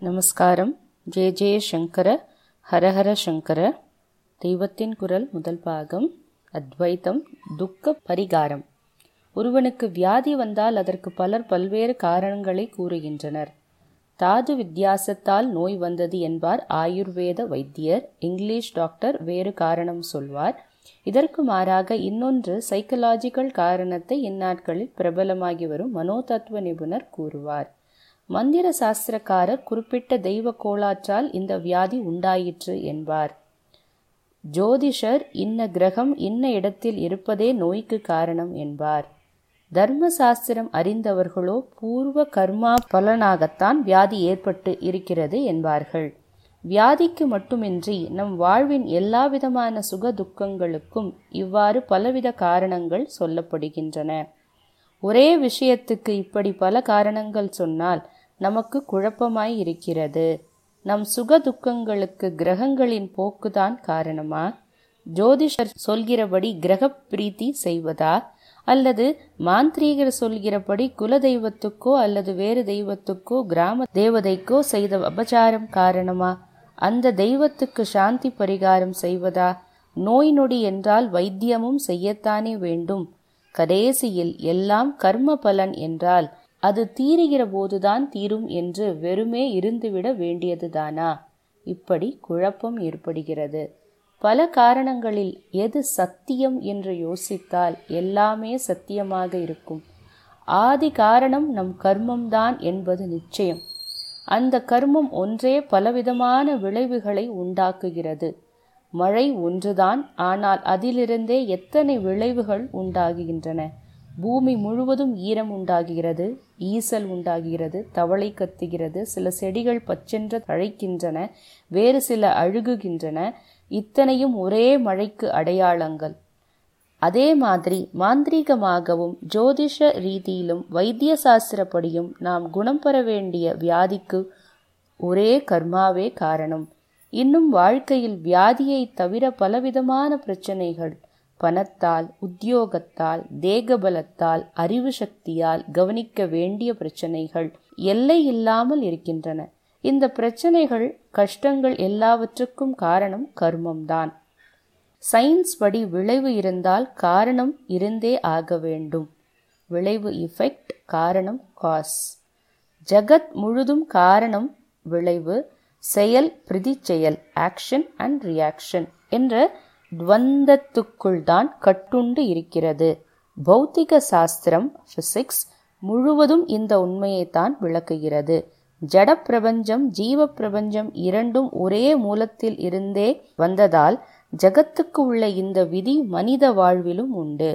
நமஸ்காரம். ஜே ஜே சங்கர ஹரஹர சங்கர. தெய்வத்தின் குரல் முதல் பாகம். அத்வைத்தம் துக்க பரிகாரம். ஒருவனுக்கு வியாதி வந்தால் அதற்கு பலர் பல்வேறு காரணங்களை கூறுகின்றனர். தாது வித்தியாசத்தால் நோய் வந்தது என்பார் ஆயுர்வேத வைத்தியர். இங்கிலீஷ் டாக்டர் வேறு காரணம் சொல்வார். இதற்கு மாறாக இன்னொன்று சைக்கலாஜிக்கல் காரணத்தை இந்நாட்களில் பிரபலமாகி வரும் மனோதத்துவ நிபுணர் கூறுவார். மந்திர சாஸ்திரக்காரர் குறிப்பிட்ட தெய்வ கோளாற்றால் இந்த வியாதி உண்டாயிற்று என்பார். ஜோதிஷர் இன்ன கிரகம் இன்ன இடத்தில் இருப்பதே நோய்க்கு காரணம் என்பார். தர்ம சாஸ்திரம் அறிந்தவர்களோ பூர்வ கர்மா பலனாகத்தான் வியாதி ஏற்பட்டு இருக்கிறது என்பார்கள். வியாதிக்கு மட்டுமின்றி நம் வாழ்வின் எல்லாவிதமான சுக துக்கங்களுக்கும் இவ்வாறு பலவித காரணங்கள் சொல்லப்படுகின்றன. ஒரே விஷயத்துக்கு இப்படி பல காரணங்கள் சொன்னால் நமக்கு குழப்பமாய் இருக்கிறது. நம் சுக துக்கங்களுக்கு கிரகங்களின் போக்குதான் காரணமா? ஜோதிஷர் சொல்கிறபடி கிரக பிரீத்தி செய்வதா? அல்லது மாந்திரீகர் சொல்கிறபடி குல தெய்வத்துக்கோ அல்லது வேறு தெய்வத்துக்கோ கிராம தேவதைக்கோ செய்த அபச்சாரம் காரணமா? அந்த தெய்வத்துக்கு சாந்தி பரிகாரம் செய்வதா? நோய் நொடி என்றால் வைத்தியமும் செய்யத்தானே வேண்டும். கடைசியில் எல்லாம் கர்ம பலன் என்றால் அது தீருகிற போதுதான் தீரும் என்று வெறுமே இருந்துவிட வேண்டியதுதானா? இப்படி குழப்பம் ஏற்படுகிறது. பல காரணங்களில் எது சத்தியம் என்று யோசித்தால் எல்லாமே சத்தியமாக இருக்கும். ஆதி காரணம் நம் கர்மம்தான் என்பது நிச்சயம். அந்த கர்மம் ஒன்றே பலவிதமான விளைவுகளை உண்டாக்குகிறது. மழை ஒன்றுதான் ஆனால் அதிலிருந்தே எத்தனை விளைவுகள் உண்டாகுகின்றன? பூமி முழுவதும் ஈரம் உண்டாகுகிறது ஈசல் உண்டாகிறது தவளை கத்துகிறது சில செடிகள் பச்சென்று தழைக்கின்றன வேறு சில அழுகுகின்றன இத்தனையும் ஒரே மழைக்கு அடையாளங்கள். அதே மாதிரி மாந்திரீகமாகவும் ஜோதிஷ ரீதியிலும் வைத்திய சாஸ்திரப்படியும் நாம் குணம் பெற வேண்டிய வியாதிக்கு ஒரே கர்மாவே காரணம். இன்னும் வாழ்க்கையில் வியாதியை தவிர பலவிதமான பிரச்சனைகள் பணத்தால் உத்தியோகத்தால் தேகபலத்தால் அறிவு சக்தியால் கவனிக்க வேண்டிய பிரச்சனைகள் எல்லை இல்லாமல் இருக்கின்றன. இந்த பிரச்சனைகள் கஷ்டங்கள் எல்லாவற்றுக்கும் காரணம் கர்மம்தான். சயின்ஸ் படி விளைவு இருந்தால் காரணம் இருந்தே ஆக வேண்டும். விளைவு இஃபெக்ட் காரணம் காஸ் ஜகத் முழுதும் காரணம் விளைவு செயல் பிரதி செயல் ஆக்ஷன் அண்ட் ரியாக்ஷன் என்ற துவந்தத்துக்குள் தான் கட்டுண்டு இருக்கிறது. பௌத்திக சாஸ்திரம் ஃபிசிக்ஸ் முழுவதும் இந்த உண்மையைத்தான் விளக்குகிறது. ஜட பிரபஞ்சம் ஜீவ பிரபஞ்சம் இரண்டும் ஒரே மூலத்தில் இருந்தே வந்ததால் ஜகத்துக்கு உள்ள இந்த விதி மனித வாழ்விலும் உண்டு.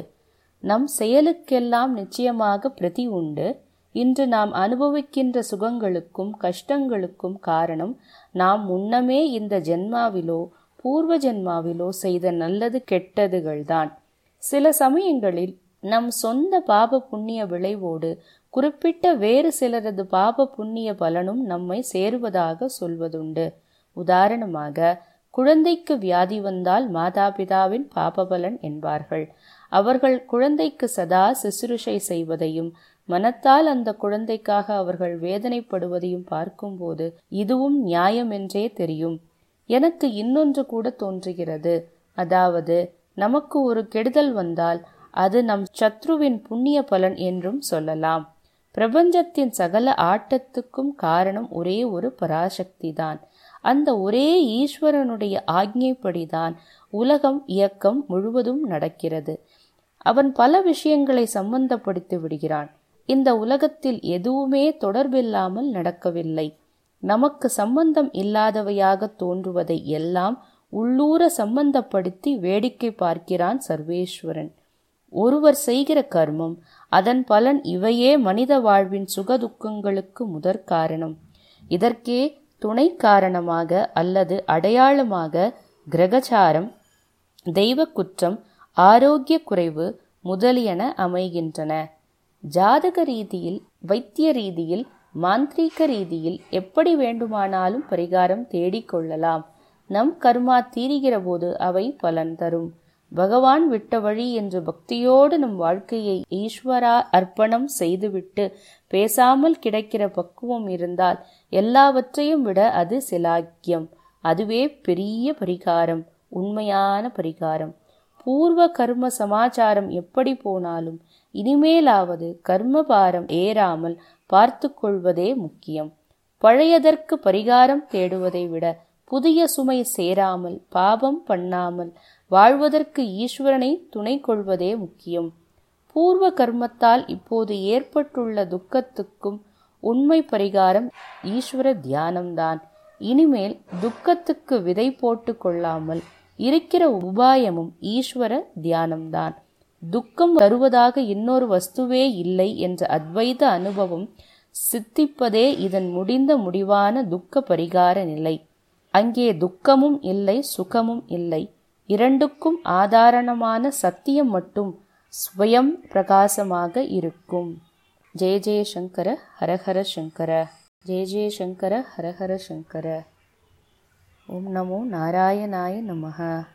நம் செயலுக்கெல்லாம் நிச்சயமாக பிரதி உண்டு. இன்று நாம் அனுபவிக்கின்ற சுகங்களுக்கும் கஷ்டங்களுக்கும் காரணம் நாம் முன்னமே இந்த ஜென்மாவிலோ பூர்வ ஜென்மாவிலோ செய்த நல்லது கெட்டதுகள்தான். சில சமயங்களில் நம் சொந்த பாப புண்ணிய விளைவோடு குறிப்பிட்ட வேறு சிலரது பாப புண்ணிய பலனும் நம்மை சேருவதாக சொல்வதுண்டு. உதாரணமாக குழந்தைக்கு வியாதி வந்தால் மாதாபிதாவின் பாபபலன் என்பார்கள். அவர்கள் குழந்தைக்கு சதா சிசுருஷை செய்வதையும் மனத்தால் அந்த குழந்தைக்காக அவர்கள் வேதனைப்படுவதையும் பார்க்கும்போது இதுவும் நியாயம் என்றே தெரியும். எனக்கு இன்னொன்று கூட தோன்றுகிறது. அதாவது நமக்கு ஒரு கெடுதல் வந்தால் அது நம் சத்ருவின் புண்ணிய பலன் என்றும் சொல்லலாம். பிரபஞ்சத்தின் சகல ஆட்டத்துக்கும் காரணம் ஒரே ஒரு பராசக்தி தான் அந்த ஒரே ஈஸ்வரனுடைய ஆக்ஞைப்படிதான் உலகம் இயக்கம் முழுவதும் நடக்கிறது. அவன் பல விஷயங்களை சம்பந்தப்படுத்தி விடுகிறான். இந்த உலகத்தில் எதுவுமே தொடர்பில்லாமல் நடக்கவில்லை. நமக்கு சம்பந்தம் இல்லாதவையாக தோன்றுவதை எல்லாம் உள்ளூர சம்பந்தப்படுத்தி வேடிக்கை பார்க்கிறான் சர்வேஸ்வரன். ஒருவர் செய்கிற கர்மம் அதன் பலன் இவையே மனித வாழ்வின் சுகதுக்கங்களுக்கு முதற் காரணம். இதற்கே துணை காரணமாக அல்லது அடையாளமாக கிரகச்சாரம் தெய்வ குற்றம் ஆரோக்கிய குறைவு முதலியன அமைகின்றன. ஜாதக ரீதியில் வைத்திய ரீதியில் மாந்திரீக ரீதியில் எப்படி வேண்டுமானாலும் பரிகாரம் தேடிக்கொள்ளலாம் நம் கர்மா தீருகிற போது அவை பலன் தரும். பகவான் விட்ட வழி என்று பக்தியோடு நம் வாழ்க்கையை ஈஸ்வரா அர்ப்பணம் செய்துவிட்டு பேசாமல் கிடைக்கிற பக்குவம் இருந்தால் எல்லாவற்றையும் விட அது சிலாக்கியம். அதுவே பெரிய பரிகாரம் உண்மையான பரிகாரம். பூர்வ கர்ம சமாச்சாரம் எப்படி போனாலும் இனிமேலாவது கர்மபாரம் ஏறாமல் பார்த்து கொள்வதே முக்கியம். பழையதற்கு பரிகாரம் தேடுவதை விட புதிய சுமை சேராமல் பாபம் பண்ணாமல் வாழ்வதற்கு ஈஸ்வரனை துணை கொள்வதே முக்கியம். பூர்வ கர்மத்தால் இப்போது ஏற்பட்டுள்ள துக்கத்துக்கும் உண்மை பரிகாரம் ஈஸ்வர தியானம்தான். இனிமேல் துக்கத்துக்கு விதை போட்டு கொள்ளாமல் இருக்கிற உபாயமும் ஈஸ்வர தியானம்தான். துக்கம் தருவதாக இன்னொரு வஸ்துவே இல்லை என்ற அத்வைத அனுபவம் சித்திப்பதே இதன் முடிந்த முடிவான துக்க பரிகார நிலை. அங்கே துக்கமும் இல்லை சுகமும் இல்லை. இரண்டுக்கும் ஆதாரணமான சத்தியம் மட்டும் ஸ்வயம் பிரகாசமாக இருக்கும். ஜெய ஜெய சங்கர ஹரஹர சங்கர. ஜெய ஜெய சங்கர ஹரஹர சங்கர. ஓம் நமோ நாராயணாய நமஹ.